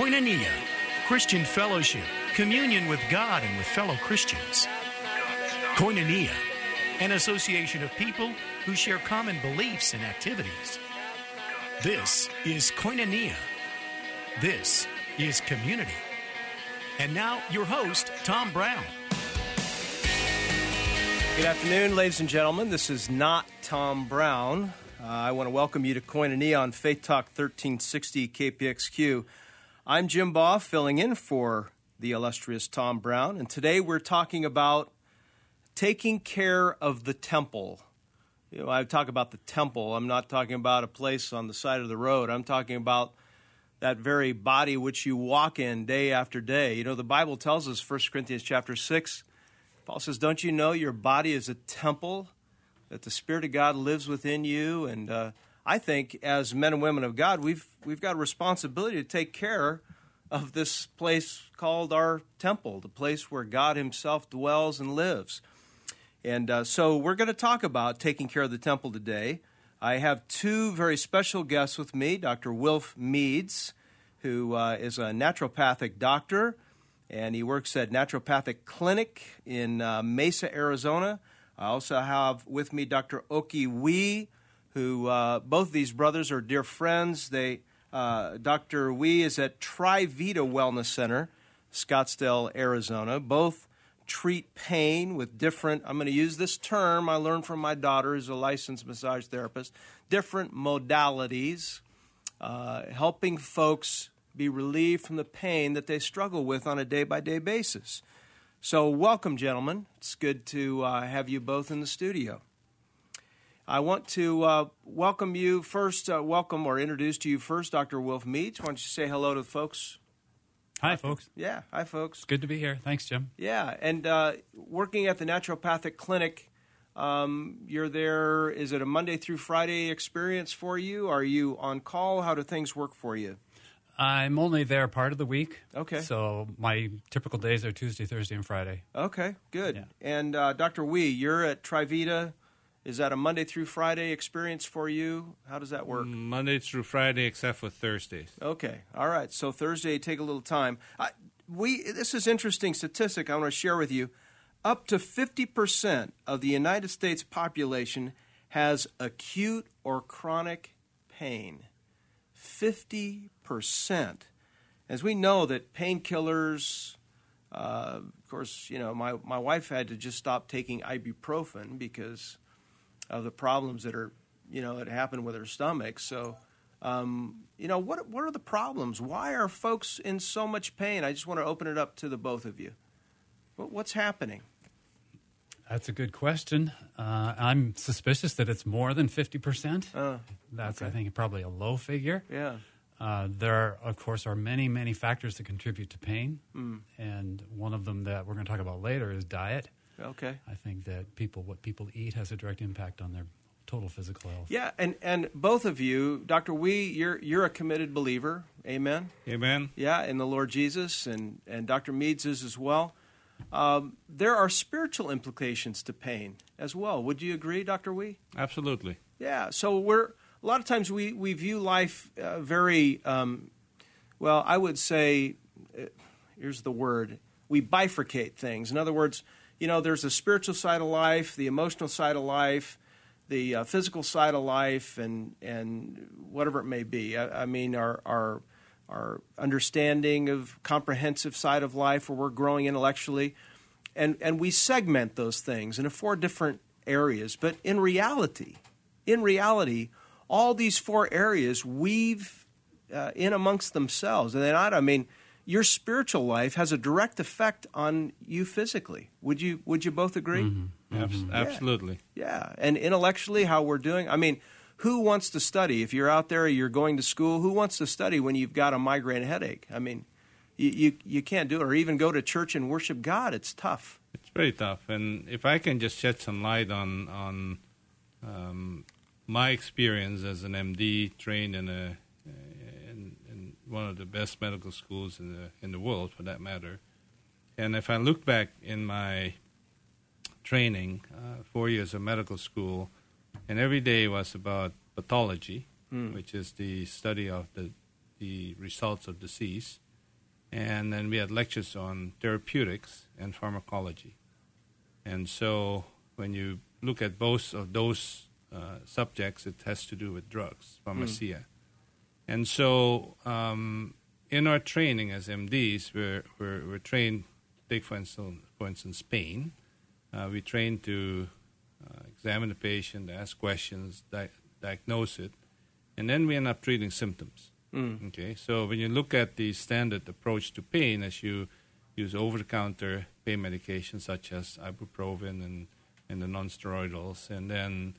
Koinonia, Christian fellowship, communion with God and with fellow Christians. Koinonia, an association of people who share common beliefs and activities. This is Koinonia. This is community. And now, your host, Tom Brown. Good afternoon, ladies and gentlemen. This is not Tom Brown. Uh, I want to welcome you to Koinonia on Faith Talk 1360 KPXQ. I'm Jim Baugh, filling in for the illustrious Tom Brown, and today we're talking about taking care of the temple. You know, I talk about the temple. I'm not talking about a place on the side of the road. I'm talking about that very body which you walk in day after day. You know, the Bible tells us, 1 Corinthians chapter 6, Paul says, Don't you know your body is a temple, that the Spirit of God lives within you? And uh, I think as men and women of God, we've, we've got a responsibility to take care of this place called our temple, the place where God Himself dwells and lives. And uh, so we're going to talk about taking care of the temple today. I have two very special guests with me Dr. Wilf Meads, who uh, is a naturopathic doctor, and he works at Naturopathic Clinic in uh, Mesa, Arizona. I also have with me Dr. Oki Wee, who uh, both these brothers are dear friends. They, uh, Dr. Wee is at Trivita Wellness Center, Scottsdale, Arizona. Both treat pain with different, I'm going to use this term I learned from my daughter, who's a licensed massage therapist, different modalities, uh, helping folks be relieved from the pain that they struggle with on a day by day basis. So, welcome, gentlemen. It's good to uh, have you both in the studio. I want to uh, welcome you first, uh, welcome or introduce to you first Dr. Wilf Meads. Why don't you say hello to the folks? Hi, folks. Yeah, hi, folks. It's good to be here. Thanks, Jim. Yeah, and uh, working at the naturopathic clinic, um, you're there. Is it a Monday through Friday experience for you? Are you on call? How do things work for you? I'm only there part of the week. Okay. So my typical days are Tuesday, Thursday, and Friday. Okay, good. Yeah. And uh, Dr. Wee, you're at Trivita. Is that a Monday through Friday experience for you? How does that work? Monday through Friday, except for Thursdays. Okay, all right. So Thursday, take a little time. I, we this is interesting statistic I want to share with you. Up to fifty percent of the United States population has acute or chronic pain. Fifty percent. As we know that painkillers, uh, of course, you know my my wife had to just stop taking ibuprofen because of the problems that are you know that happen with her stomach. So. Um, you know what? What are the problems? Why are folks in so much pain? I just want to open it up to the both of you. What, what's happening? That's a good question. Uh, I'm suspicious that it's more than 50%. Uh, That's, I think, probably a low figure. yeah. Uh, there, of course, are many, many factors that contribute to pain. Hmm. And one of them that we're going to talk about later is diet. Okay. I think that people, what people eat has a direct impact on their total physical health. Yeah, and and both of you, Dr. Wee, you're you're a committed believer. Amen. Amen. Yeah, in the Lord Jesus, and and Dr. Meads is as well. Um, there are spiritual implications to pain as well. Would you agree, Dr. Wee? Absolutely. Yeah. So we're a lot of times we we view life uh, very um, well. I would say, uh, here's the word: we bifurcate things. In other words, you know, there's the spiritual side of life, the emotional side of life, the uh, physical side of life, and and whatever it may be. I, I mean, our our our understanding of comprehensive side of life, where we're growing intellectually, and and we segment those things into four different areas. But in reality, in reality, all these four areas weave uh, in amongst themselves, and they're not. I mean, your spiritual life has a direct effect on you physically. Would you Would you both agree? Abs- Absolutely. Yeah, and intellectually, how we're doing. I mean, who wants to study? If you're out there, you're going to school. Who wants to study when you've got a migraine headache? I mean, you you, you can't do it, or even go to church and worship God. It's tough. It's very tough. And if I can just shed some light on on um, my experience as an MD trained in a in, in one of the best medical schools in the in the world, for that matter, and if I look back in my training, uh, four years of medical school, and every day was about pathology, Hmm. which is the study of the the results of disease. and then we had lectures on therapeutics and pharmacology. And so when you look at both of those uh, subjects, it has to do with drugs, pharmacia. Mm. And so um, in our training as MDs, we're, we're, we're trained, take for instance, for instance pain. Uh, we train to uh, examine the patient, ask questions, di- diagnose it, and then we end up treating symptoms. Mm. Okay, so when you look at the standard approach to pain, as you use over-the-counter pain medications such as ibuprofen and, and the non-steroidals, and then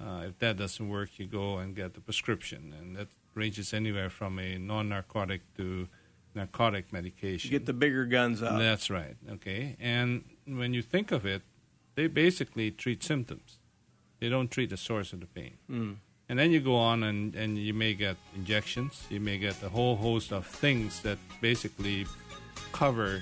uh, if that doesn't work, you go and get the prescription, and that ranges anywhere from a non-narcotic to narcotic medication. You get the bigger guns out. That's right. Okay, and when you think of it, they basically treat symptoms. They don't treat the source of the pain. Mm. And then you go on and, and you may get injections, you may get a whole host of things that basically cover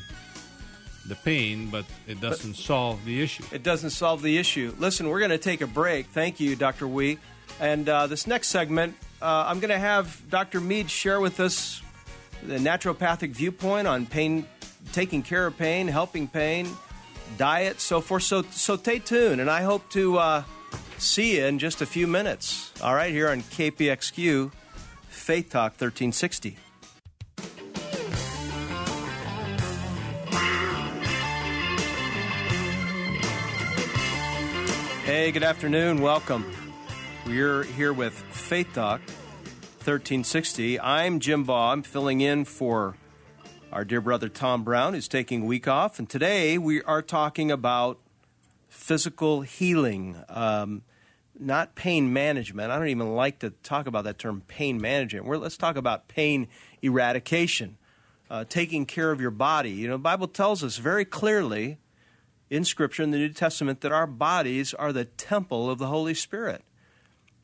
the pain, but it doesn't but solve the issue. It doesn't solve the issue. Listen, we're going to take a break. Thank you, Dr. Wee. And uh, this next segment, uh, I'm going to have Dr. Mead share with us the naturopathic viewpoint on pain, taking care of pain, helping pain, diet, so forth. So, so stay tuned, and I hope to. Uh, see you in just a few minutes. All right, here on KPXQ, Faith Talk 1360. Hey, good afternoon. Welcome. We're here with Faith Talk 1360. I'm Jim Baugh. I'm filling in for our dear brother Tom Brown, who's taking a week off. And today we are talking about physical healing. Um, not pain management. I don't even like to talk about that term, pain management. We're, let's talk about pain eradication, uh, taking care of your body. You know, the Bible tells us very clearly in Scripture in the New Testament that our bodies are the temple of the Holy Spirit.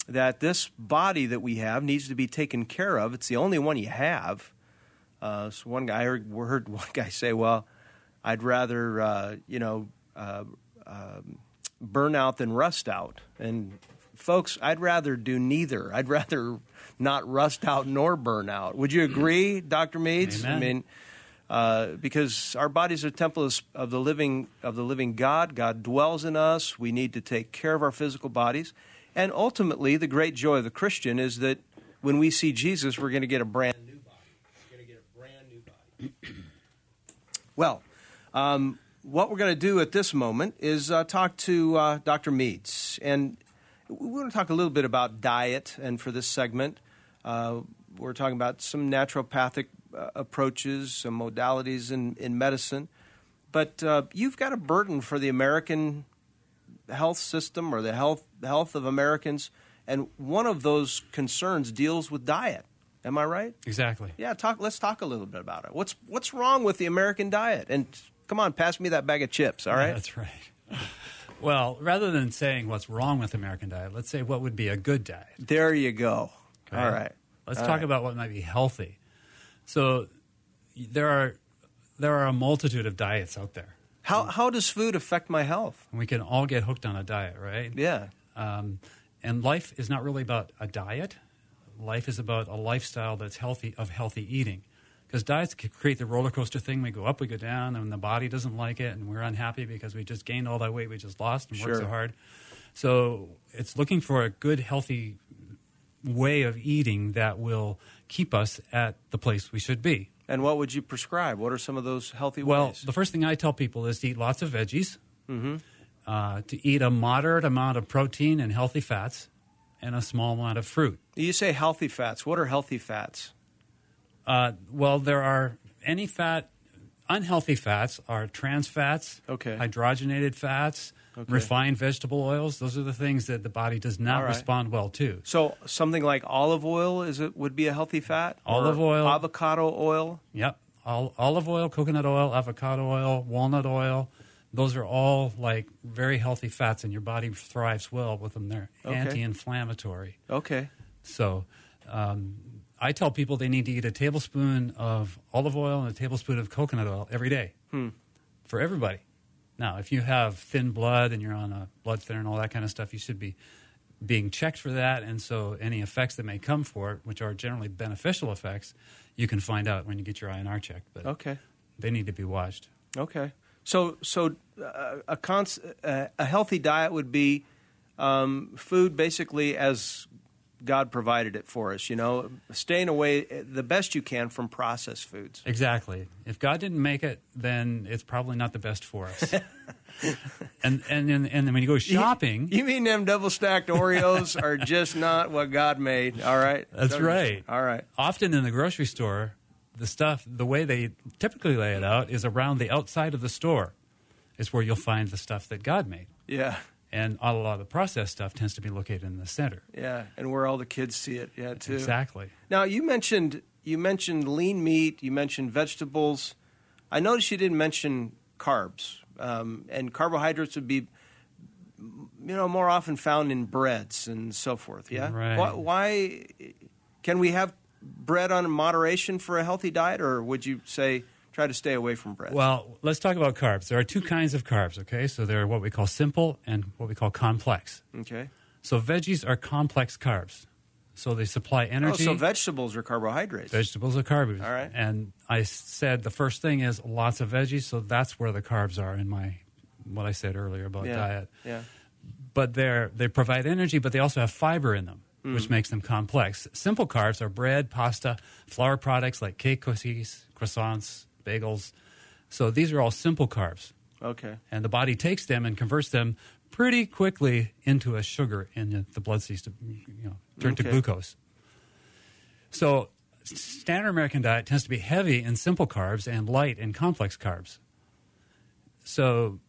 That this body that we have needs to be taken care of. It's the only one you have. Uh, so one guy I heard, heard, one guy say, "Well, I'd rather uh, you know." Uh, um, burn out than rust out. And folks, I'd rather do neither. I'd rather not rust out nor burn out. Would you agree, Dr. Meads? Amen. I mean, uh, because our bodies are temples of the living of the living God. God dwells in us. We need to take care of our physical bodies, and ultimately, the great joy of the Christian is that when we see Jesus, we're going to get a brand new body. We're going to get a brand new body. well. Um, what we're going to do at this moment is uh, talk to uh, Dr. Meads. And we want to talk a little bit about diet. And for this segment, uh, we're talking about some naturopathic uh, approaches, some modalities in, in medicine. But uh, you've got a burden for the American health system or the health, the health of Americans. And one of those concerns deals with diet. Am I right? Exactly. Yeah, talk, let's talk a little bit about it. What's, what's wrong with the American diet? And Come on, pass me that bag of chips, all right? That's right. Well, rather than saying what's wrong with American diet, let's say what would be a good diet. There you go. Okay? All right. Let's all talk right. about what might be healthy. So there are there are a multitude of diets out there. How how does food affect my health? We can all get hooked on a diet, right? Yeah. Um, and life is not really about a diet. Life is about a lifestyle that's healthy of healthy eating because diets create the roller coaster thing. We go up, we go down, and the body doesn't like it, and we're unhappy because we just gained all that weight we just lost and sure. worked so hard. So it's looking for a good, healthy way of eating that will keep us at the place we should be. And what would you prescribe? What are some of those healthy well, ways? Well, the first thing I tell people is to eat lots of veggies, mm-hmm. uh, to eat a moderate amount of protein and healthy fats, and a small amount of fruit. You say healthy fats. What are healthy fats? Uh, well, there are any fat, unhealthy fats are trans fats, okay. hydrogenated fats, okay. refined vegetable oils. Those are the things that the body does not right. respond well to. So something like olive oil is it would be a healthy fat? Olive oil, avocado oil. Yep, all, olive oil, coconut oil, avocado oil, walnut oil. Those are all like very healthy fats, and your body thrives well with them. They're okay. anti-inflammatory. Okay. So um, I tell people they need to eat a tablespoon of olive oil and a tablespoon of coconut oil every day hmm. for everybody. Now, if you have thin blood and you're on a blood thinner and all that kind of stuff, you should be being checked for that, and so any effects that may come for it, which are generally beneficial effects, you can find out when you get your INR checked. But Okay. they need to be watched. Okay. So, so uh, a cons- uh, a healthy diet would be um, food basically as God provided it for us. You know, staying away the best you can from processed foods. Exactly. If God didn't make it, then it's probably not the best for us. and, and and and when you go shopping, You mean them double stacked Oreos are just not what God made? All right. That's right. All right. often in the grocery store, the stuff, the way they typically lay it out is around the outside of the store, is where you'll find the stuff that God made. Yeah. And a lot of the processed stuff tends to be located in the center. Yeah. And where all the kids see it. Yeah, too. Exactly. Now you mentioned you mentioned lean meat. You mentioned vegetables. I noticed you didn't mention carbs, um, and carbohydrates would be, you know, more often found in breads and so forth. Yeah. Right. Why, why can we have bread on moderation for a healthy diet, or would you say try to stay away from bread? Well, let's talk about carbs. There are two kinds of carbs, okay? So there are what we call simple and what we call complex. okay. So veggies are complex carbs. So they supply Oh, energy. so vegetables are carbohydrates. Vegetables are carbs. All right. And I said the first thing is lots of veggies, so that's where the carbs are in my what I said earlier about yeah. diet. Yeah. But they're they provide energy, but they also have fiber in them, Mm. which makes them complex. Simple carbs are bread, pasta, flour products like cake cookies, croissants, bagels. So these are all simple carbs. Okay. And the body takes them and converts them pretty quickly into a sugar in the blood system, you know, turn to glucose. So standard American diet tends to be heavy in simple carbs and light in complex carbs. So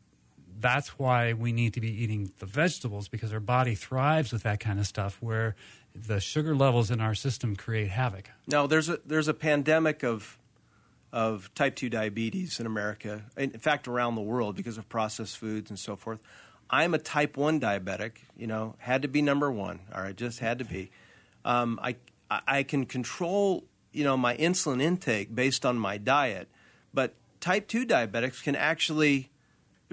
that's why we need to be eating the vegetables because our body thrives with that kind of stuff where the sugar levels in our system create havoc. Now there's a there's a pandemic of of type two diabetes in America. In fact, around the world because of processed foods and so forth. I'm a type one diabetic. You know, had to be number one. All right, just had to be. Um, I I I can control you know my insulin intake based on my diet, but type two diabetics can actually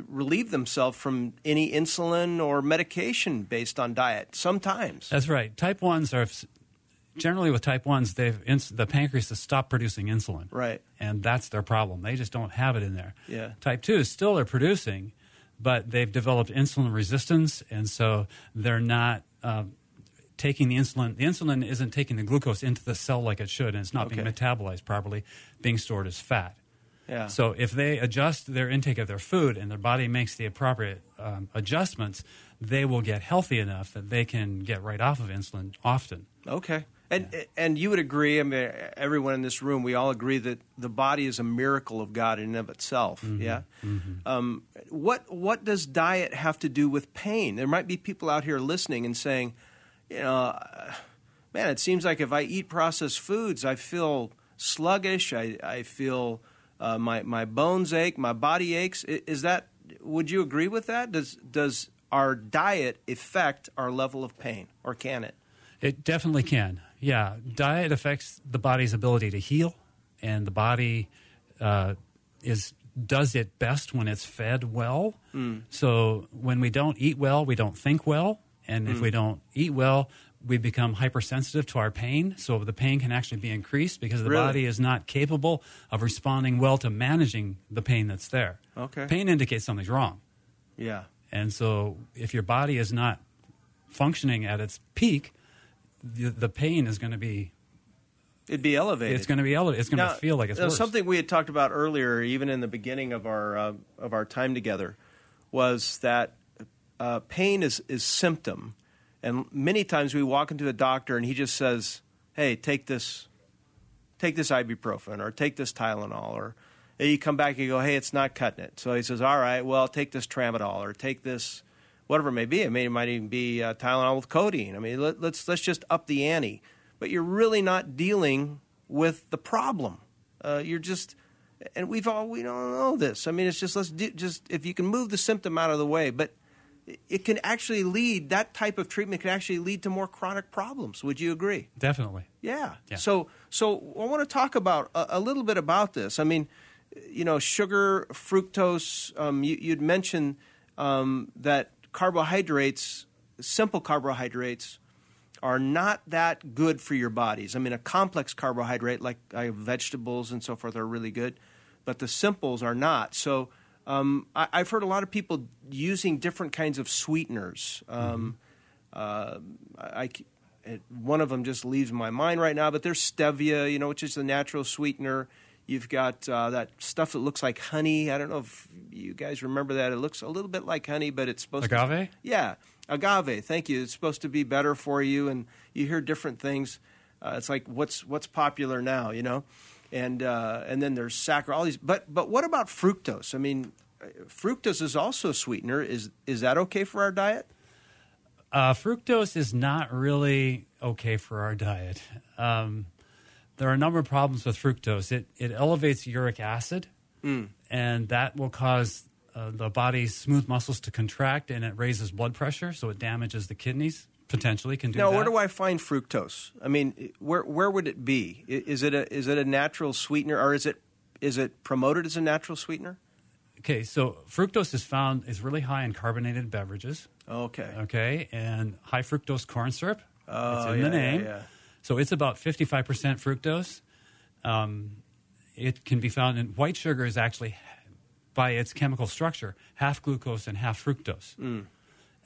relieve themselves from any insulin or medication based on diet sometimes. That's right. Type 1s are generally with type 1s, they've ins- the pancreas has stopped producing insulin. Right. And that's their problem. They just don't have it in there. Yeah. Type 2s still are producing, but they've developed insulin resistance, and so they're not. Um, Taking the insulin, the insulin isn't taking the glucose into the cell like it should, and it's not being metabolized properly, being stored as fat. Yeah. So if they adjust their intake of their food and their body makes the appropriate um, adjustments, they will get healthy enough that they can get right off of insulin often. Okay. And and you would agree. I mean, everyone in this room, we all agree that the body is a miracle of God in and of itself. Yeah. Um, what what does diet have to do with pain? There might be people out here listening and saying, you know, uh, man, it seems like if I eat processed foods, I feel sluggish. I I feel uh, my my bones ache, my body aches. Is that? Would you agree with that? Does does our diet affect our level of pain, or can it? It definitely can. Yeah, diet affects the body's ability to heal, and the body uh, is does it best when it's fed well. So when we don't eat well, we don't think well, and if we don't eat well, we become hypersensitive to our pain. So the pain can actually be increased because the Really? body is not capable of responding well to managing the pain that's there. Okay. Pain indicates something's wrong. Yeah. And so, if your body is not functioning at its peak, the, the pain is going to be It'd be elevated. it's going to be elevated. It's going Now, to feel like it's now, worse. something we had talked about earlier, even in the beginning of our uh, of our time together, was that uh, pain is is symptom, and many times we walk into a doctor and he just says, "Hey, take this, take this ibuprofen or take this Tylenol," or you come back and you go, "Hey, it's not cutting it." So he says, "All right, well, take this Tramadol or take this." Whatever it may be, I mean, it might even be uh, Tylenol with codeine. I mean, let, let's let's just up the ante. But you're really not dealing with the problem. Uh, you're just, and we've all we don't know this. I mean, it's just let's do, just if you can move the symptom out of the way, but it can actually lead that type of treatment can actually lead to more chronic problems. Would you agree? Definitely. Yeah. Yeah. So so I want to talk about a, a little bit about this. I mean, you know, sugar, fructose. Um, you, you'd mentioned um, that carbohydrates simple carbohydrates are not that good for your bodies. I mean, a complex carbohydrate like vegetables and so forth are really good, but the simples are not. So um, I, have heard a lot of people using different kinds of sweeteners. Um, mm-hmm. uh, I, it, one of them just leaves my mind right now, but there's stevia, you know, which is a natural sweetener. You've got uh, that stuff that looks like honey. I don't know if you guys remember that. It looks a little bit like honey, but it's supposed agave? to agave. Yeah, agave. Thank you. It's supposed to be better for you, and you hear different things. Uh, it's like what's what's popular now, you know, and uh, and then there's saccharin. All these, but but what about fructose? I mean, fructose is also a sweetener. Is is that okay for our diet? Uh, fructose is not really okay for our diet. Um, there are a number of problems with fructose. It it elevates uric acid, mm. and that will cause uh, the body's smooth muscles to contract, and it raises blood pressure, so it damages the kidneys. Potentially can do now, that. where do I find fructose? I mean, where where would it be? Is it a is it a natural sweetener, or is it is it promoted as a natural sweetener? Okay, so fructose is found is really high in carbonated beverages. Okay. Okay, and high fructose corn syrup. Oh, it's in yeah, the name. Yeah, yeah. So it's about 55% fructose. Um, it can be found in white sugar is actually by its chemical structure half glucose and half fructose. Mm.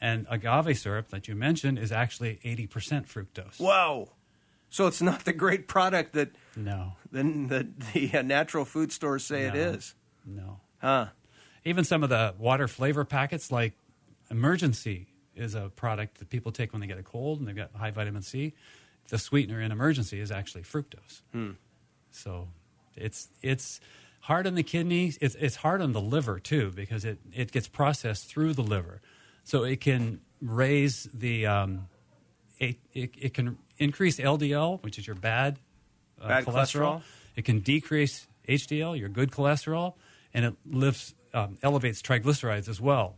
And agave syrup that you mentioned is actually 80% fructose. Wow. So it's not the great product that no the the, the uh, natural food stores say no. it is. No. Huh. Even some of the water flavor packets like Emergen-C is a product that people take when they get a cold and they've got high vitamin C the sweetener in Emergen-C is actually fructose. Hmm. So it's it's hard on the kidneys. It's it's hard on the liver too because it it gets processed through the liver, so it can raise the um, it, it, it can increase LDL, which is your bad, uh, bad cholesterol. cholesterol. It can decrease HDL, your good cholesterol, and it lifts um, elevates triglycerides as well,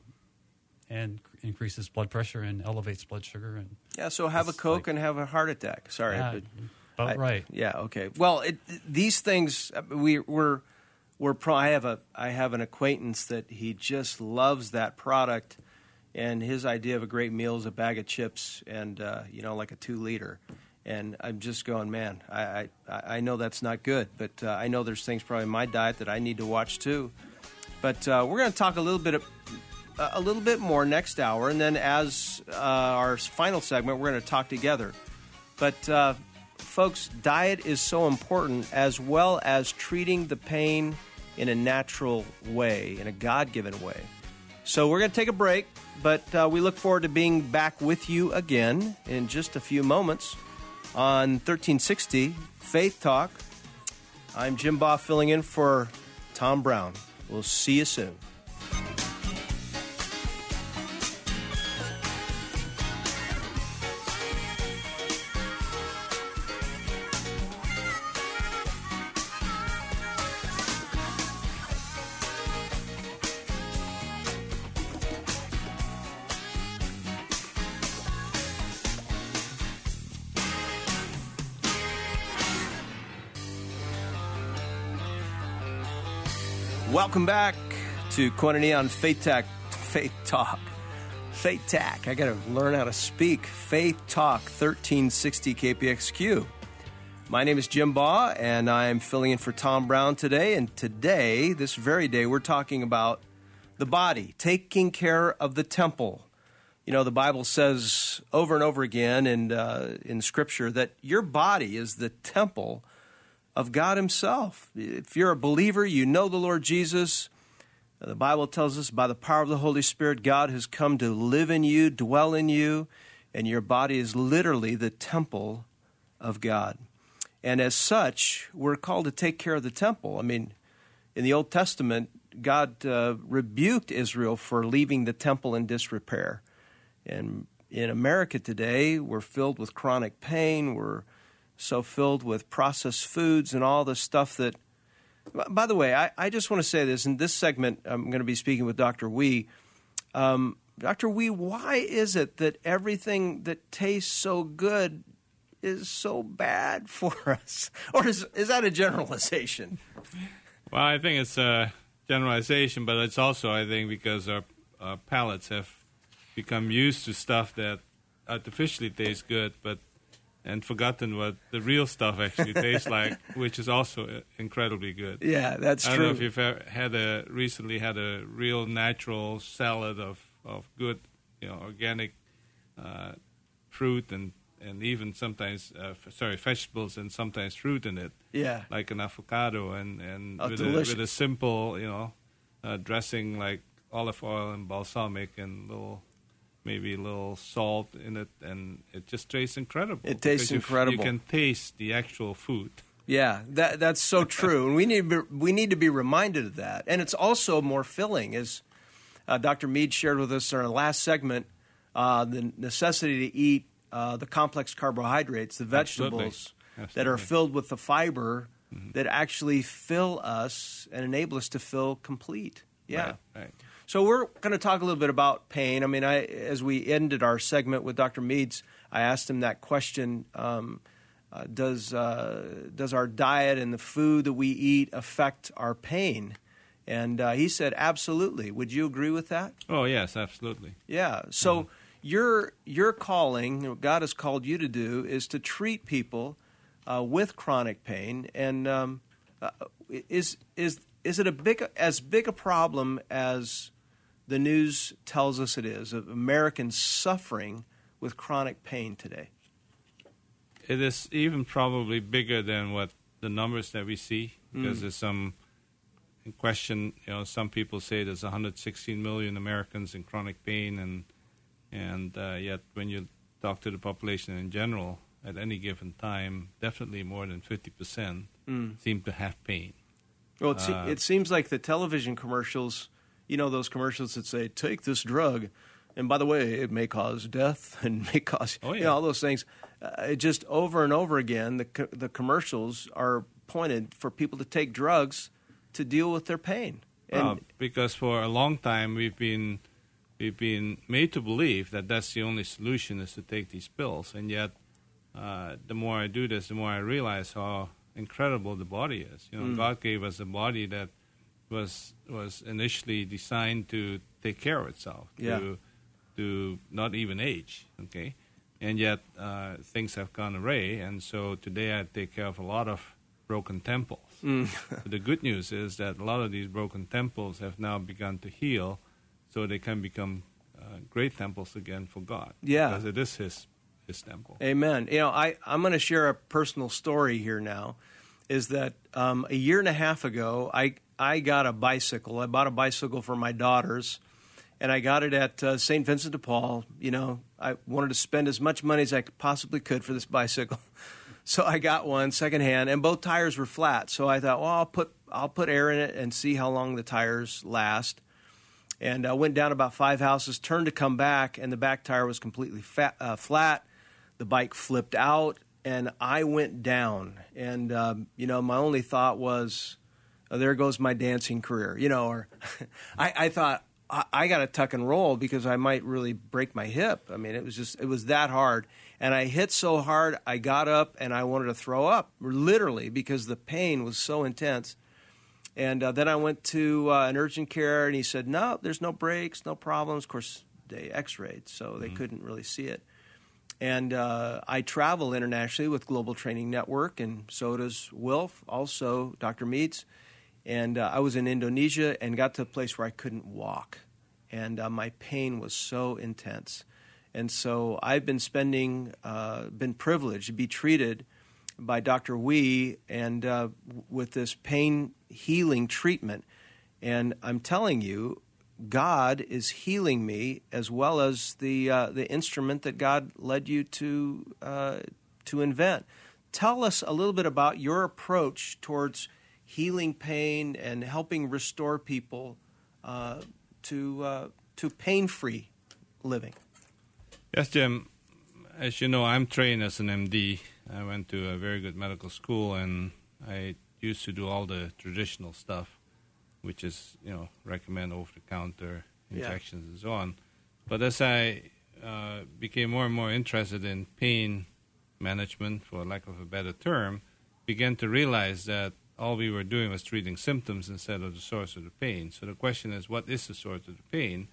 and increases blood pressure and elevates blood sugar. And yeah, so have a Coke like, and have a heart attack. Sorry, yeah, about I, right. Yeah, okay. Well, it, these things we we're we're pro. I have a I have an acquaintance that he just loves that product, and his idea of a great meal is a bag of chips and uh, you know like a two liter. And I'm just going, man. I I, I know that's not good, but uh, I know there's things probably in my diet that I need to watch too. But uh, we're going to talk a little bit of, a little bit more next hour, and then as uh, our final segment, we're going to talk together. But uh, folks, diet is so important as well as treating the pain in a natural way, in a God given way. So we're going to take a break, but uh, we look forward to being back with you again in just a few moments on 1360 Faith Talk. I'm Jim Baugh filling in for Tom Brown. We'll see you soon. Welcome back to Koinonia on Faith Talk. Faith Talk. Faith Talk. I got to learn how to speak. Faith Talk 1360 KPXQ. My name is Jim Baugh, and I'm filling in for Tom Brown today. And today, this very day, we're talking about the body, taking care of the temple. You know, the Bible says over and over again in, uh, in Scripture that your body is the temple of God Himself. If you're a believer, you know the Lord Jesus. The Bible tells us by the power of the Holy Spirit, God has come to live in you, dwell in you, and your body is literally the temple of God. And as such, we're called to take care of the temple. I mean, in the Old Testament, God uh, rebuked Israel for leaving the temple in disrepair. And in America today, we're filled with chronic pain. We're so filled with processed foods and all the stuff that. By the way, I, I just want to say this in this segment, I'm going to be speaking with Dr. Wee. Um, Dr. Wee, why is it that everything that tastes so good is so bad for us? Or is, is that a generalization? Well, I think it's a generalization, but it's also, I think, because our, our palates have become used to stuff that artificially tastes good, but and forgotten what the real stuff actually tastes like, which is also uh, incredibly good. Yeah, that's I don't true. know if you've ever had a recently had a real natural salad of, of good, you know, organic uh, fruit and and even sometimes uh, f- sorry vegetables and sometimes fruit in it, yeah. like an avocado and and Oh, with, a, with a simple you know uh, dressing like olive oil and balsamic and little maybe a little salt in it and it just tastes incredible. It tastes you incredible. You can taste the actual food. Yeah, that that's so true, and we need to be, we need to be reminded of that. And it's also more filling, as uh, Dr. Mead shared with us in our last segment, uh, the necessity to eat uh, the complex carbohydrates, the Absolutely. vegetables that are filled with the fiber that actually fill us and enable us to feel complete. Yeah. Right, right. So we're going to talk a little bit about pain. I mean, I, as we ended our segment with Dr. Meads, I asked him that question: um, uh, Does uh, does our diet and the food that we eat affect our pain? And uh, he said, absolutely. Would you agree with that? Oh yes, absolutely. Yeah. So your your calling, what God has called you to do, is to treat people uh, with chronic pain. And um, uh, is is is it a big as big a problem as the news tells us it is of Americans suffering with chronic pain today? It is even probably bigger than what the numbers that we see because there's some question. You know, some people say there's 116 million Americans in chronic pain, and and uh, yet when you talk to the population in general, at any given time, definitely more than 50 percent seem to have pain. Well, it, se- Uh, it seems like the television commercials, you know, those commercials that say, take this drug. And by the way, it may cause death and may cause, Oh, you know, all those things. Uh, it just over and over again, the, co- the commercials are pointed for people to take drugs to deal with their pain. And Uh, because for a long time we've been we've been made to believe that that's the only solution is to take these pills, and yet uh, the more I do this, the more I realize how incredible the body is. You know, Mm. God gave us a body that was was initially designed to take care of itself, Yeah. to to not even age. Okay, and yet uh, things have gone awry, and so today I take care of a lot of broken temples. Mm. The good news is that a lot of these broken temples have now begun to heal, so they can become uh, great temples again for God. Yeah. because it is His His temple. Amen. You know, I, I'm going to share a personal story here now. Is that um, a year and a half ago, I, I got a bicycle. I bought a bicycle for my daughters, and I got it at uh, St. Vincent de Paul. You know, I wanted to spend as much money as I possibly could for this bicycle. So I got one secondhand, and both tires were flat. So I thought, well, I'll put I'll put air in it and see how long the tires last and I went down about five houses, turned to come back, and the back tire was completely fat, uh, flat. The bike flipped out, and I went down. And um, you know, my only thought was, oh, "There goes my dancing career," you know. Or I, I thought I, I got to tuck and roll because I might really break my hip. I mean, it was just it was that hard, and I hit so hard, I got up and I wanted to throw up, literally, because the pain was so intense. And uh, then I went to uh, an urgent care, and he said, "No, there's no breaks, no problems." Of course, they X-rayed, so they couldn't really see it. And uh, I travel internationally with Global Training Network, and so does Wilf, also Dr. Meads. And uh, I was in Indonesia and got to a place where I couldn't walk, and uh, my pain was so intense. And so I've been spending, uh, been privileged to be treated by Dr. Wee and uh, with this pain healing treatment. And I'm telling you, God is healing me as well as the uh, the instrument that God led you to uh, to invent. Tell us a little bit about your approach towards healing pain and helping restore people uh, to uh, to pain free living. Yes, Jim. As you know, I'm trained as an MD. I went to a very good medical school, and I used to do all the traditional stuff, which is, you know, recommend over-the-counter Yeah. injections and so on. But as I uh, became more and more interested in pain management, for lack of a better term, began to realize that all we were doing was treating symptoms instead of the source of the pain. So the question is, what is the source of the pain?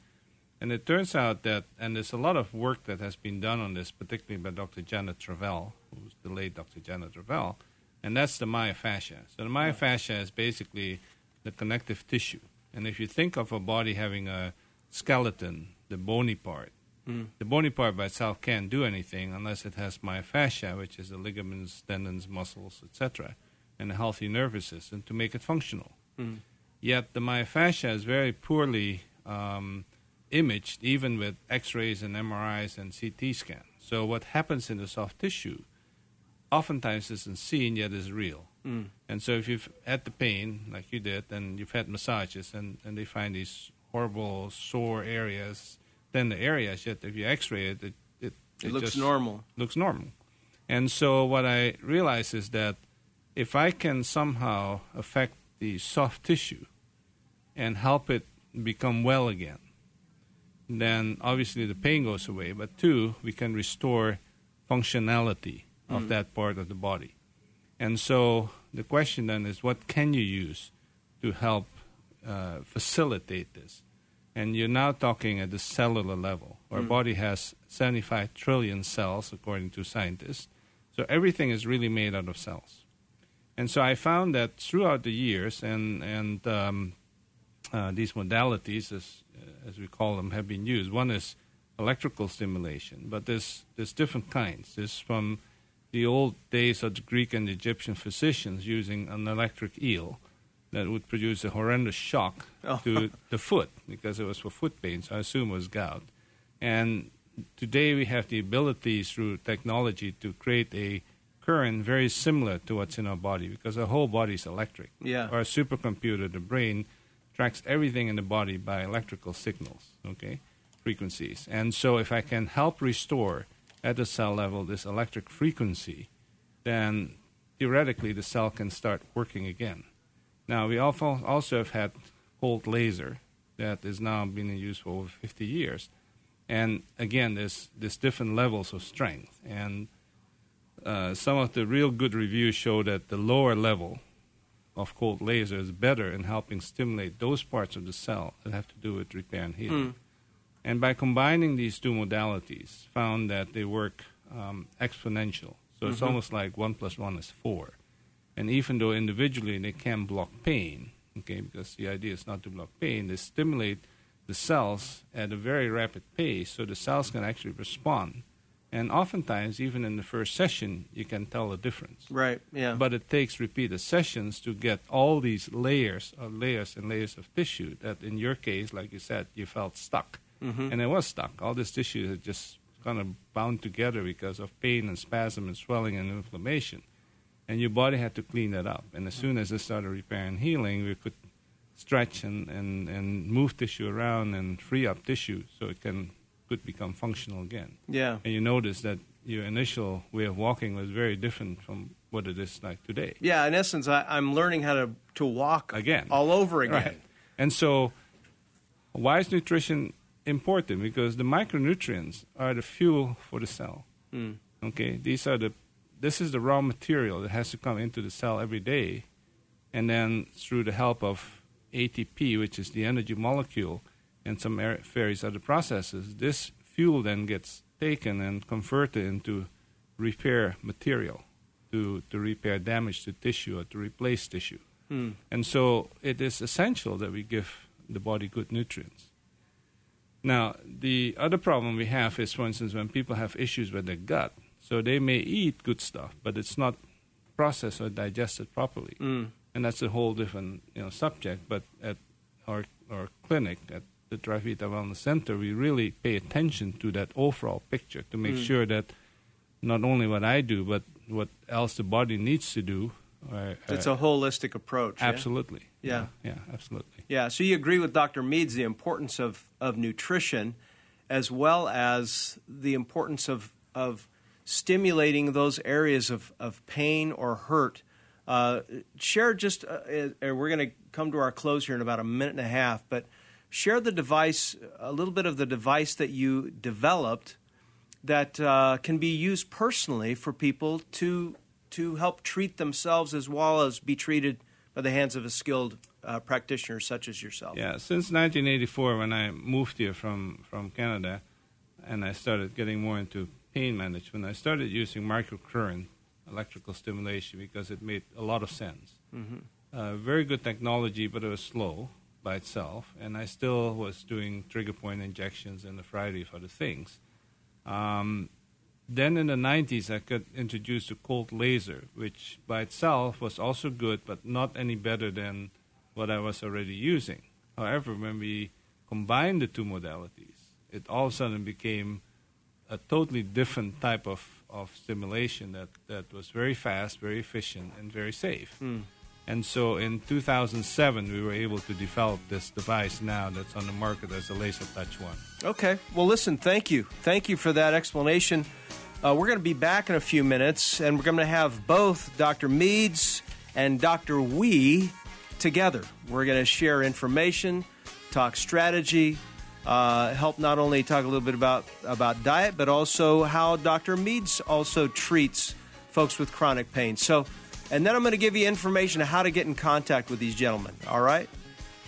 And it turns out that, and there's a lot of work that has been done on this, particularly by Dr. Janet Travell, who's the late Dr. Janet Travell, and that's the myofascia. So the myofascia is basically the connective tissue. And if you think of a body having a skeleton, the bony part, mm. the bony part by itself can't do anything unless it has myofascia, which is the ligaments, tendons, muscles, etc., and a healthy nervous system to make it functional. Mm. Yet the myofascia is very poorly um, imaged, even with X-rays and MRIs and CT scans. So what happens in the soft tissue oftentimes isn't seen yet is real. Mm. And so if you've had the pain, like you did, and you've had massages, and, and they find these horrible sore areas, then the areas, yet if you x-ray it, it, it, it looks normal. Looks normal. And so what I realize is that if I can somehow affect the soft tissue and help it become well again, then obviously the pain goes away. But two, we can restore functionality of mm. that part of the body. And so the question then is what can you use to help uh, facilitate this? And you're now talking at the cellular level. Our mm. body has 75 trillion cells, according to scientists. So everything is really made out of cells. And so I found that throughout the years, and, and um, uh, these modalities, as, as we call them, have been used. One is electrical stimulation, but there's, there's different kinds. There's from the old days of the Greek and Egyptian physicians using an electric eel that would produce a horrendous shock oh. to the foot because it was for foot pain, so I assume it was gout. And today we have the ability through technology to create a current very similar to what's in our body because our whole body is electric. Yeah. Our supercomputer, the brain, tracks everything in the body by electrical signals, okay, frequencies. And so if I can help restore at the cell level this electric frequency, then theoretically the cell can start working again. Now, we also have had cold laser that is now being used for over 50 years. And again, there's, there's different levels of strength. And uh, some of the real good reviews show that the lower level of cold laser is better in helping stimulate those parts of the cell that have to do with repair and healing. Mm. And by combining these two modalities, found that they work um, exponential. So mm-hmm. it's almost like one plus one is four. And even though individually they can block pain, okay, because the idea is not to block pain, they stimulate the cells at a very rapid pace so the cells can actually respond and oftentimes, even in the first session, you can tell the difference. Right. Yeah. But it takes repeated sessions to get all these layers of layers and layers of tissue. That, in your case, like you said, you felt stuck, mm-hmm. and it was stuck. All this tissue had just kind of bound together because of pain and spasm and swelling and inflammation, and your body had to clean that up. And as soon as it started repair and healing, we could stretch and, and, and move tissue around and free up tissue so it can could become functional again. Yeah. And you notice that your initial way of walking was very different from what it is like today. Yeah, in essence, I, am learning how to, to walk again, all over again. Right. And so, why is nutrition important? Because the micronutrients are the fuel for the cell. Mm. Okay, these are the this is the raw material that has to come into the cell every day, and then through the help of ATP, which is the energy molecule, and some various other processes, this fuel then gets taken and converted into repair material to, to repair damage to tissue or to replace tissue. Hmm. And so it is essential that we give the body good nutrients. Now, the other problem we have is, for instance, when people have issues with their gut. So they may eat good stuff, but it's not processed or digested properly. Mm. And that's a whole different you know, subject. But at our, our clinic, at the Trivita Wellness Center, we really pay attention to that overall picture to make mm. sure that not only what I do, but what else the body needs to do. Uh, it's a holistic approach. Absolutely. Yeah? yeah. yeah. absolutely. Yeah. So you agree with Dr. Meads the importance of, of nutrition, as well as the importance of of stimulating those areas of, of pain or hurt. Uh, share just, uh, uh we're going to come to our close here in about a minute and a half, but share the device, a little bit of the device that you developed that uh, can be used personally for people to to help treat themselves as well as be treated by the hands of a skilled uh, practitioner such as yourself. Yeah, since 1984, when I moved here from, from Canada and I started getting more into pain management, I started using microcurrent electrical stimulation because it made a lot of sense. Mm-hmm. Uh, very good technology, but it was slow by itself, and I still was doing trigger point injections and a variety of other things. Um, then in the 90s, I got introduced to cold laser, which by itself was also good, but not any better than what I was already using. However, when we combined the two modalities, it all of a sudden became a totally different type of, of stimulation that, that was very fast, very efficient, and very safe. Mm. And so in 2007, we were able to develop this device now that's on the market as a Laser Touch One. Okay. Well, listen, thank you. Thank you for that explanation. Uh, we're going to be back in a few minutes, and we're going to have both Dr. Meads and Dr. Wee together. We're going to share information, talk strategy, uh, help not only talk a little bit about, about diet, but also how Dr. Meads also treats folks with chronic pain. So, and then I'm going to give you information on how to get in contact with these gentlemen. All right?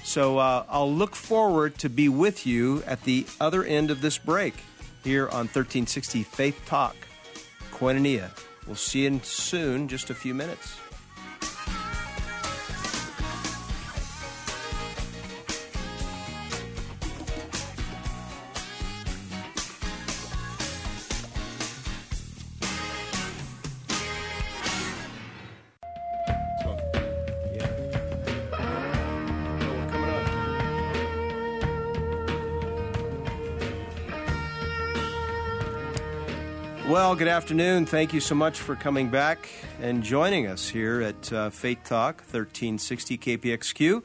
So uh, I'll look forward to be with you at the other end of this break here on 1360 Faith Talk, Koinonia. We'll see you soon, just a few minutes. Good afternoon. Thank you so much for coming back and joining us here at uh, Faith Talk 1360 KPXQ.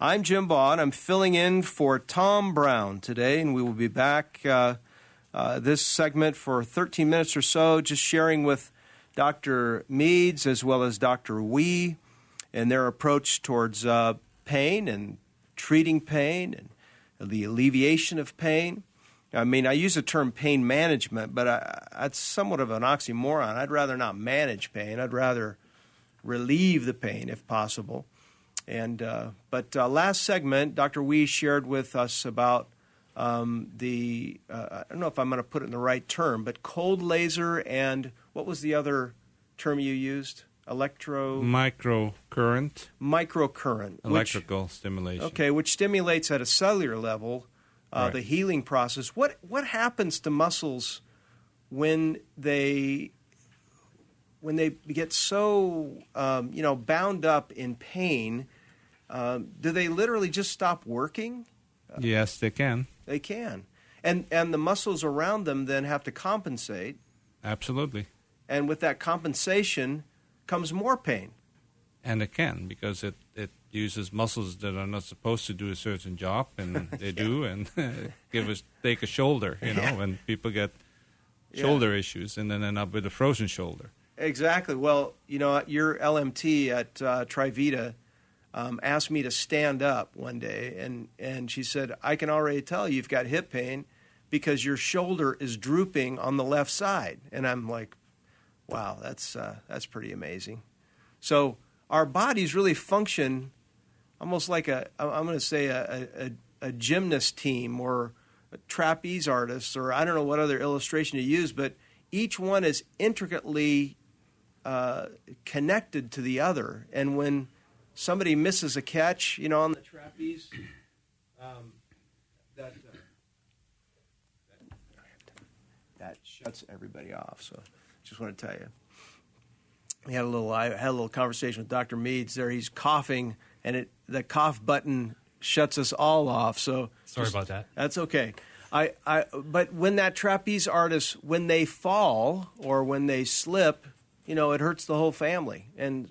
I'm Jim Baugh. I'm filling in for Tom Brown today, and we will be back uh, uh, this segment for 13 minutes or so, just sharing with Dr. Meads as well as Dr. Wee and their approach towards uh, pain and treating pain and the alleviation of pain. I mean, I use the term pain management, but I, that's somewhat of an oxymoron. I'd rather not manage pain. I'd rather relieve the pain if possible. And uh, but uh, last segment, Dr. Wee shared with us about um, the uh, I don't know if I'm going to put it in the right term, but cold laser and what was the other term you used? Electro microcurrent microcurrent electrical which, stimulation. Okay, which stimulates at a cellular level uh, Right. the healing process. What what happens to muscles when they when they get so um, you know bound up in pain? Um, do they literally just stop working? Yes, they can. They can, and and the muscles around them then have to compensate, Absolutely. and with that compensation comes more pain. And it can because it, it uses muscles that are not supposed to do a certain job, and they do, and give us take a shoulder, you know, Yeah. when people get Yeah. shoulder issues and then end up with a frozen shoulder. Exactly. Well, you know, your LMT at uh, Trivita um, asked me to stand up one day, and, and she said, I can already tell you've got hip pain because your shoulder is drooping on the left side. And I'm like, wow, that's, uh, that's pretty amazing. So our bodies really function almost like a, I'm going to say a, a, a gymnast team or trapeze artists, or I don't know what other illustration to use, but each one is intricately uh, connected to the other. And when somebody misses a catch, you know, on the trapeze, um, that, uh, that shuts everybody off. So, just want to tell you, we had a little. I had a little conversation with Dr. Meads there. He's coughing, and it the cough button shuts us all off. So Sorry just- about that. That's okay. I, I, but when that trapeze artist, when they fall or when they slip, you know, it hurts the whole family, and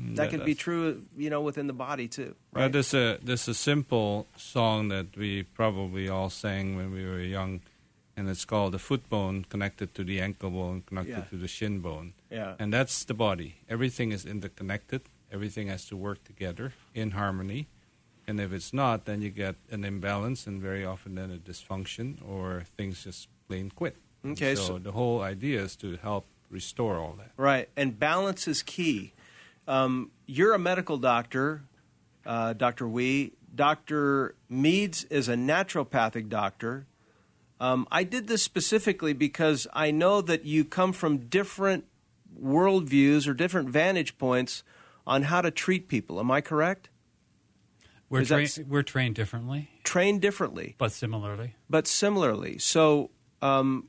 mm, that Yeah, could be true, you know, within the body too. Right? there's a uh, there's a simple song that we probably all sang when we were young, and it's called "The Foot Bone Connected to the Ankle Bone Connected Yeah. to the Shin Bone," yeah. and that's the body. Everything is interconnected. Everything has to work together in harmony, and if it's not, then you get an imbalance, and very often then a dysfunction, or things just plain quit. Okay, so, so- the whole idea is to help restore all that. Right, and balance is key. Um, you're a medical doctor, uh, Dr. Wee. Dr. Meads is a naturopathic doctor. Um, I did this specifically because I know that you come from different worldviews or different vantage points on how to treat people. Am I correct? We're, Is that we're trained differently, Trained differently, but similarly. but similarly. So, um,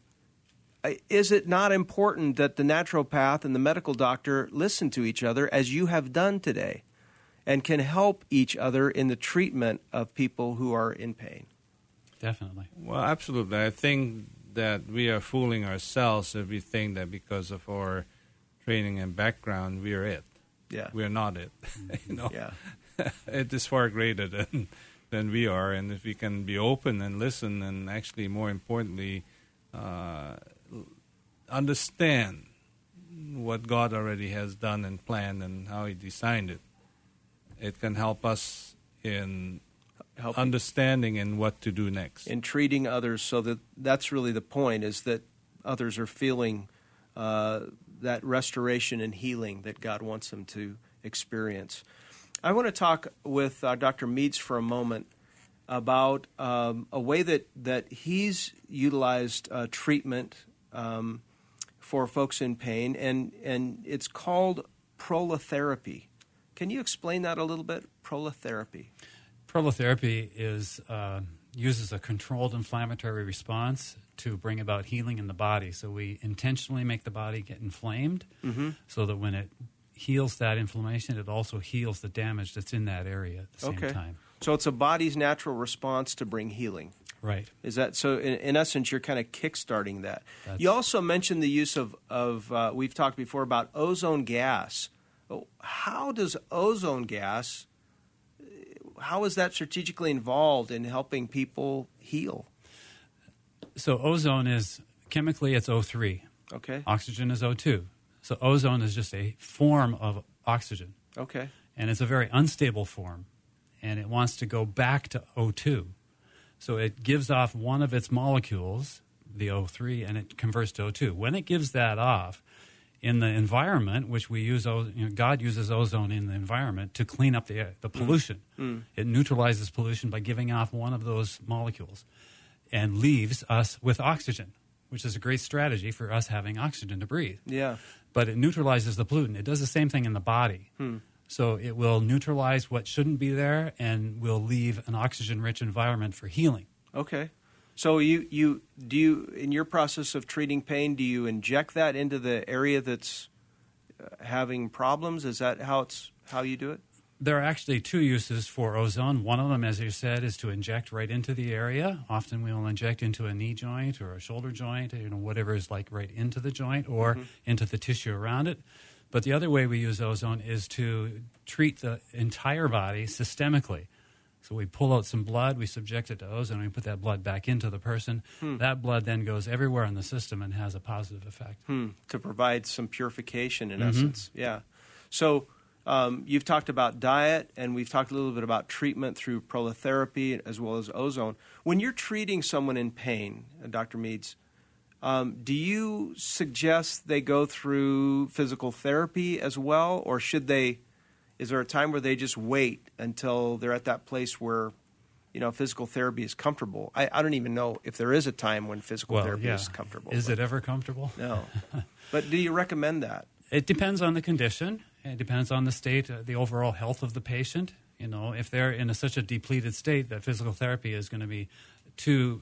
is it not important that the naturopath and the medical doctor listen to each other as you have done today and can help each other in the treatment of people who are in pain? Definitely. Well, absolutely. I think that we are fooling ourselves if we think that because of our training and background, we are it. Yeah. We are not it. you know, Yeah. it is far greater than than we are, and if we can be open and listen, and actually, more importantly, uh, understand what God already has done and planned and how He designed it, it can help us in Help understanding and what to do next. in treating others so that that's really the point is that others are feeling uh, that restoration and healing that God wants them to experience. I want to talk with uh, Dr. Meads for a moment about um, a way that, that he's utilized uh, treatment um, for folks in pain, and, and it's called prolotherapy. Can you explain that a little bit? Prolotherapy. Prolotherapy is uh, uses a controlled inflammatory response to bring about healing in the body. So we intentionally make the body get inflamed, so that when it heals that inflammation, it also heals the damage that's in that area at the same Okay. time. So it's a body's natural response to bring healing. Right. Is that so? In, in essence, you're kind of kickstarting that. That's- You also mentioned the use of of uh, we've talked before about ozone gas. Oh, How does ozone gas? How is that strategically involved in helping people heal? So ozone is chemically it's O3. Okay. Oxygen is O2. So ozone is just a form of oxygen, Okay. and it's a very unstable form, and it wants to go back to O2. So it gives off one of its molecules, the O3, and it converts to O2. When it gives that off in the environment, which we use, you know, God uses ozone in the environment to clean up the air, the mm. pollution. Mm. It neutralizes pollution by giving off one of those molecules, and leaves us with oxygen, which is a great strategy for us having oxygen to breathe Yeah. but it neutralizes the pollutant. It does the same thing in the body. So it will neutralize what shouldn't be there and will leave an oxygen rich environment for healing. Okay. So you you do you in your process of treating pain, do you inject that into the area that's uh, having problems? Is that how it's how you do it? There are actually two uses for ozone. One of them, as you said, is to inject right into the area. Often we will inject into a knee joint or a shoulder joint, you know, whatever is like right into the joint or into the tissue around it. But the other way we use ozone is to treat the entire body systemically. So we pull out some blood, we subject it to ozone, and we put that blood back into the person. That blood then goes everywhere in the system and has a positive effect. Hmm, to provide some purification in Mm-hmm. essence. Yeah. So um, you've talked about diet, and we've talked a little bit about treatment through prolotherapy as well as ozone. When you're treating someone in pain, uh, Dr. Meads, um, do you suggest they go through physical therapy as well, or should they? Is there a time where they just wait until they're at that place where, you know, physical therapy is comfortable? I, I don't even know if there is a time when physical Well, therapy yeah. is comfortable. Is but- it ever comfortable? no. but do you recommend that? It depends on the condition. It depends on the state, uh, the overall health of the patient. You know, if they're in a, such a depleted state that physical therapy is going to be too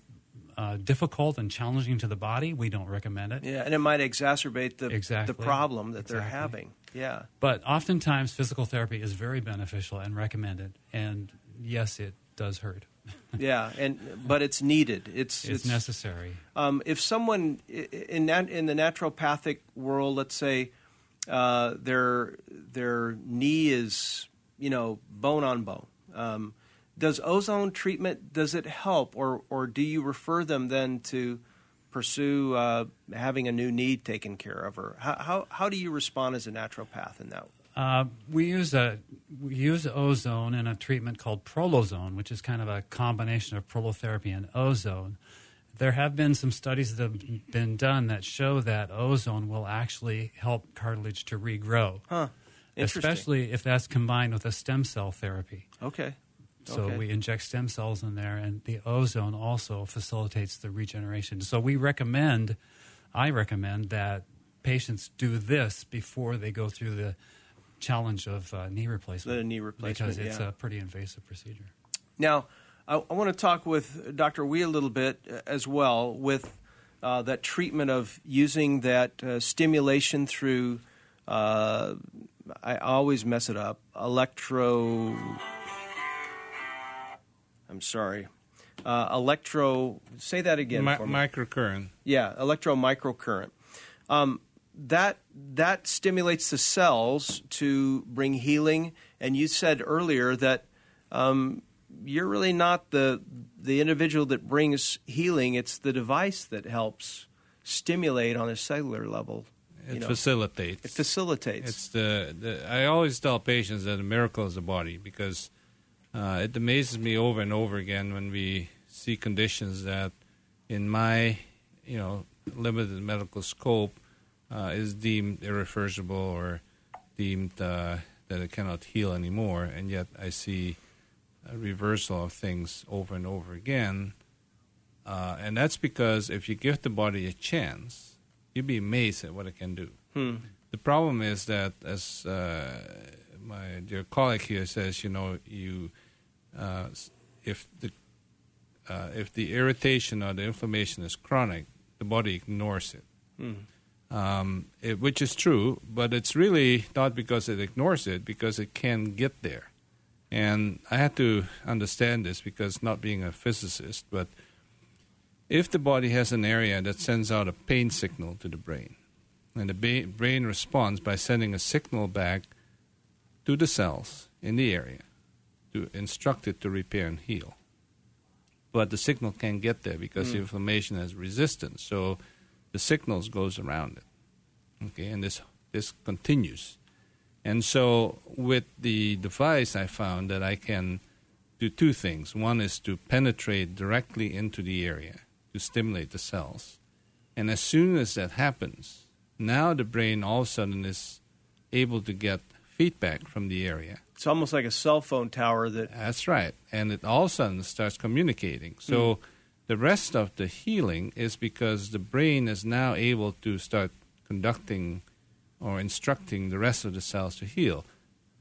uh, difficult and challenging to the body, we don't recommend it. Yeah, and it might exacerbate the Exactly. the problem that they're having. Yeah. But oftentimes, physical therapy is very beneficial and recommended. And yes, it does hurt. Yeah, and but it's needed. It's It's, necessary. Um, if someone in that in the naturopathic world, let's say uh, their their knee is you know bone on bone, um, does ozone treatment does it help, or or do you refer them then to pursue uh, having a new knee taken care of, or how, how how do you respond as a naturopath in that? Uh, we use a we use ozone in a treatment called prolozone, which is kind of a combination of prolotherapy and ozone. There have been some studies that have been done that show that ozone will actually help cartilage to regrow. Huh. Especially if that's combined with a stem cell therapy. Okay. So Okay. we inject stem cells in there, and the ozone also facilitates the regeneration. So we recommend, I recommend that patients do this before they go through the challenge of uh, knee replacement. The knee replacement, because it's yeah. a pretty invasive procedure. Now, I, I want to talk with Dr. Wee a little bit uh, as well with uh, that treatment of using that uh, stimulation through. Uh, I always mess it up. Electro. I'm sorry. Uh, electro. Say that again Mi- microcurrent. Yeah, electro microcurrent. Um, that that stimulates the cells to bring healing. And you said earlier that um, you're really not the the individual that brings healing. It's the device that helps stimulate on a cellular level. It you know. facilitates. It facilitates. It's the, the I always tell patients that a miracle is the body because uh, it amazes me over and over again when we see conditions that, in my you know limited medical scope, uh, is deemed irreversible or deemed uh, that it cannot heal anymore, and yet I see a reversal of things over and over again. Uh, and that's because if you give the body a chance, you'd be amazed at what it can do. Hmm. The problem is that, as uh, my dear colleague here says, you know, you uh, if the uh, if the irritation or the inflammation is chronic, the body ignores it. Um, it, which is true, but it's really not because it ignores it, because it can get there. And I had to understand this because not being a physicist, but if the body has an area that sends out a pain signal to the brain, and the ba- brain responds by sending a signal back to the cells in the area to instruct it to repair and heal. But the signal can't get there because hmm. the inflammation has resistance, so the signals goes around it. Okay, and this this continues. And so with the device I found that I can do two things. One is to penetrate directly into the area to stimulate the cells. And as soon as that happens, now the brain all of a sudden is able to get feedback from the area. it's almost like a cell phone tower that. That's right. And it all of a sudden starts communicating. So hmm. the rest of the healing is because the brain is now able to start conducting or instructing the rest of the cells to heal.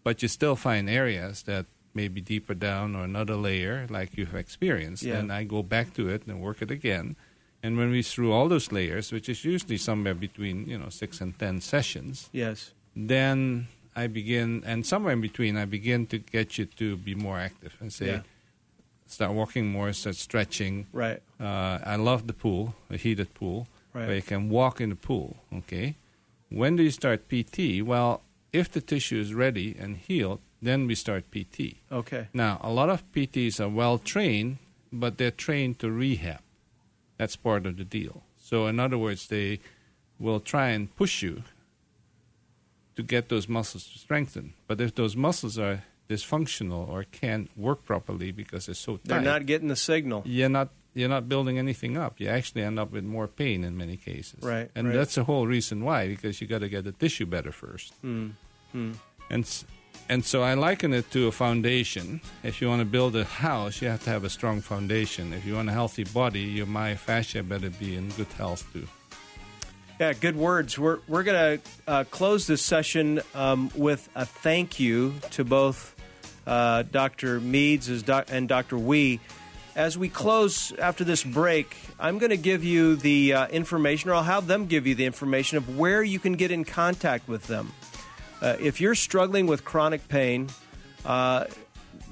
But you still find areas that may be deeper down or another layer like you've experienced. Yeah. And I go back to it and work it again. And when we through all those layers, which is usually somewhere between, you know, six and ten sessions, Yes. then I begin, and somewhere in between, I begin to get you to be more active and say, Yeah. start walking more, start stretching. Right. Uh, I love the pool, a heated pool, Right. where you can walk in the pool. Okay, when do you start PT? Well, if the tissue is ready and healed, then we start PT. Okay. Now, a lot of PTs are well trained, but they're trained to rehab. That's part of the deal. So, in other words, they will try and push you to get those muscles to strengthen. But if those muscles are dysfunctional or can't work properly because they're so tight, They're not getting the signal. you're not you're not building anything up. You actually end up with more pain in many cases. Right, And right. that's the whole reason why, because you got to get the tissue better first. Hmm. And and so I liken it to a foundation. If you want to build a house, you have to have a strong foundation. If you want a healthy body, your myofascia better be in good health too. Yeah, good words. We're, we're going to uh, close this session um, with a thank you to both uh, Dr. Meads and Dr. Wee. As we close after this break, I'm going to give you the uh, information, or I'll have them give you the information of where you can get in contact with them. Uh, if you're struggling with chronic pain, uh,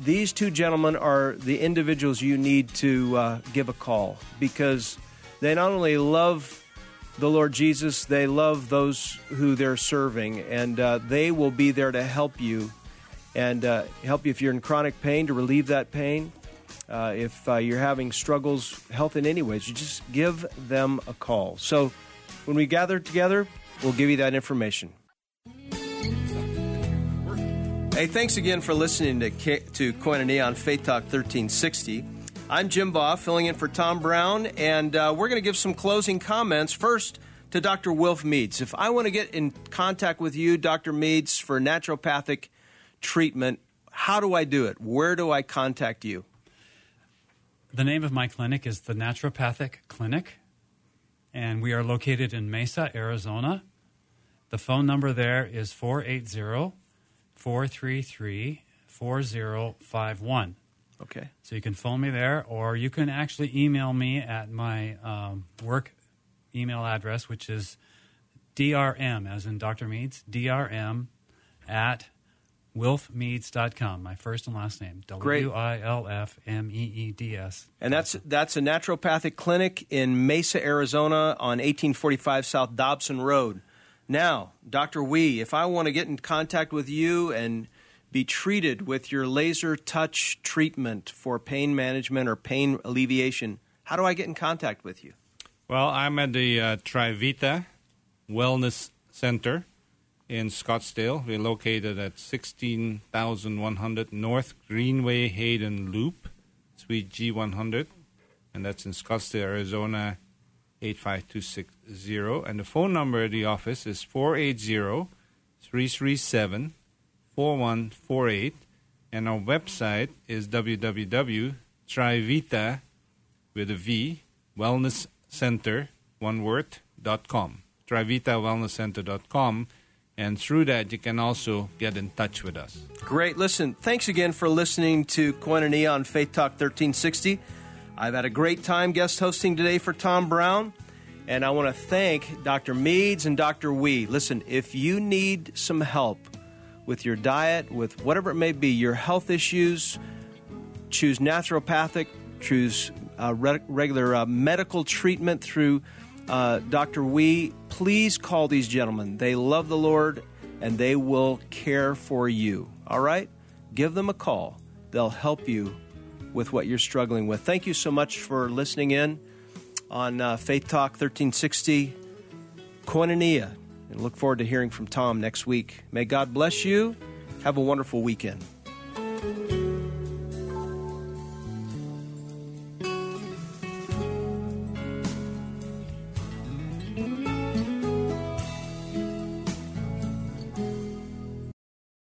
these two gentlemen are the individuals you need to uh, give a call because they not only love the Lord Jesus, they love those who they're serving, and uh, they will be there to help you and uh, help you if you're in chronic pain to relieve that pain. Uh, if uh, you're having struggles, health in any ways, you just give them a call. So when we gather together, we'll give you that information. Hey, thanks again for listening to, K- to Koinonia on Faith Talk 1360. I'm Jim Baugh, filling in for Tom Brown, and uh, we're going to give some closing comments. First, to Dr. Wilf Meads. If I want to get in contact with you, Dr. Meads, for naturopathic treatment, how do I do it? Where do I contact you? The name of my clinic is the Naturopathic Clinic, and we are located in Mesa, Arizona. The phone number there is 480 433 4051. Okay. So you can phone me there, or you can actually email me at my um, work email address, which is drm, as in Dr. Meads, drm at wilfmeades.com, my first and last name. Great. W I L F M E E D S. And that's that's a naturopathic clinic in Mesa, Arizona on 1845 South Dobson Road. Now, Dr. Wee, if I want to get in contact with you and be treated with your laser touch treatment for pain management or pain alleviation, how do I get in contact with you? Well, I'm at the uh, Trivita Wellness Center in Scottsdale. We're located at 16100 North Greenway Hayden Loop, Suite G100, and that's in Scottsdale, Arizona 85260. And the phone number at the office is 480 337 4148. And our website is www.trivita with a V, Wellness Center, one word, dot com. TrivitaWellnessCenter.com. And through that, you can also get in touch with us. Great. Listen, thanks again for listening to Koinonia on Faith Talk 1360. I've had a great time guest hosting today for Tom Brown. And I want to thank Dr. Meads and Dr. Wee. Listen, if you need some help with your diet, with whatever it may be, your health issues, choose naturopathic, choose uh, re- regular uh, medical treatment through uh, Dr. Wee. Please call these gentlemen. They love the Lord and they will care for you. All right? Give them a call. They'll help you with what you're struggling with. Thank you so much for listening in on uh, Faith Talk 1360 Koinonia. And look forward to hearing from Tom next week. May God bless you. Have a wonderful weekend.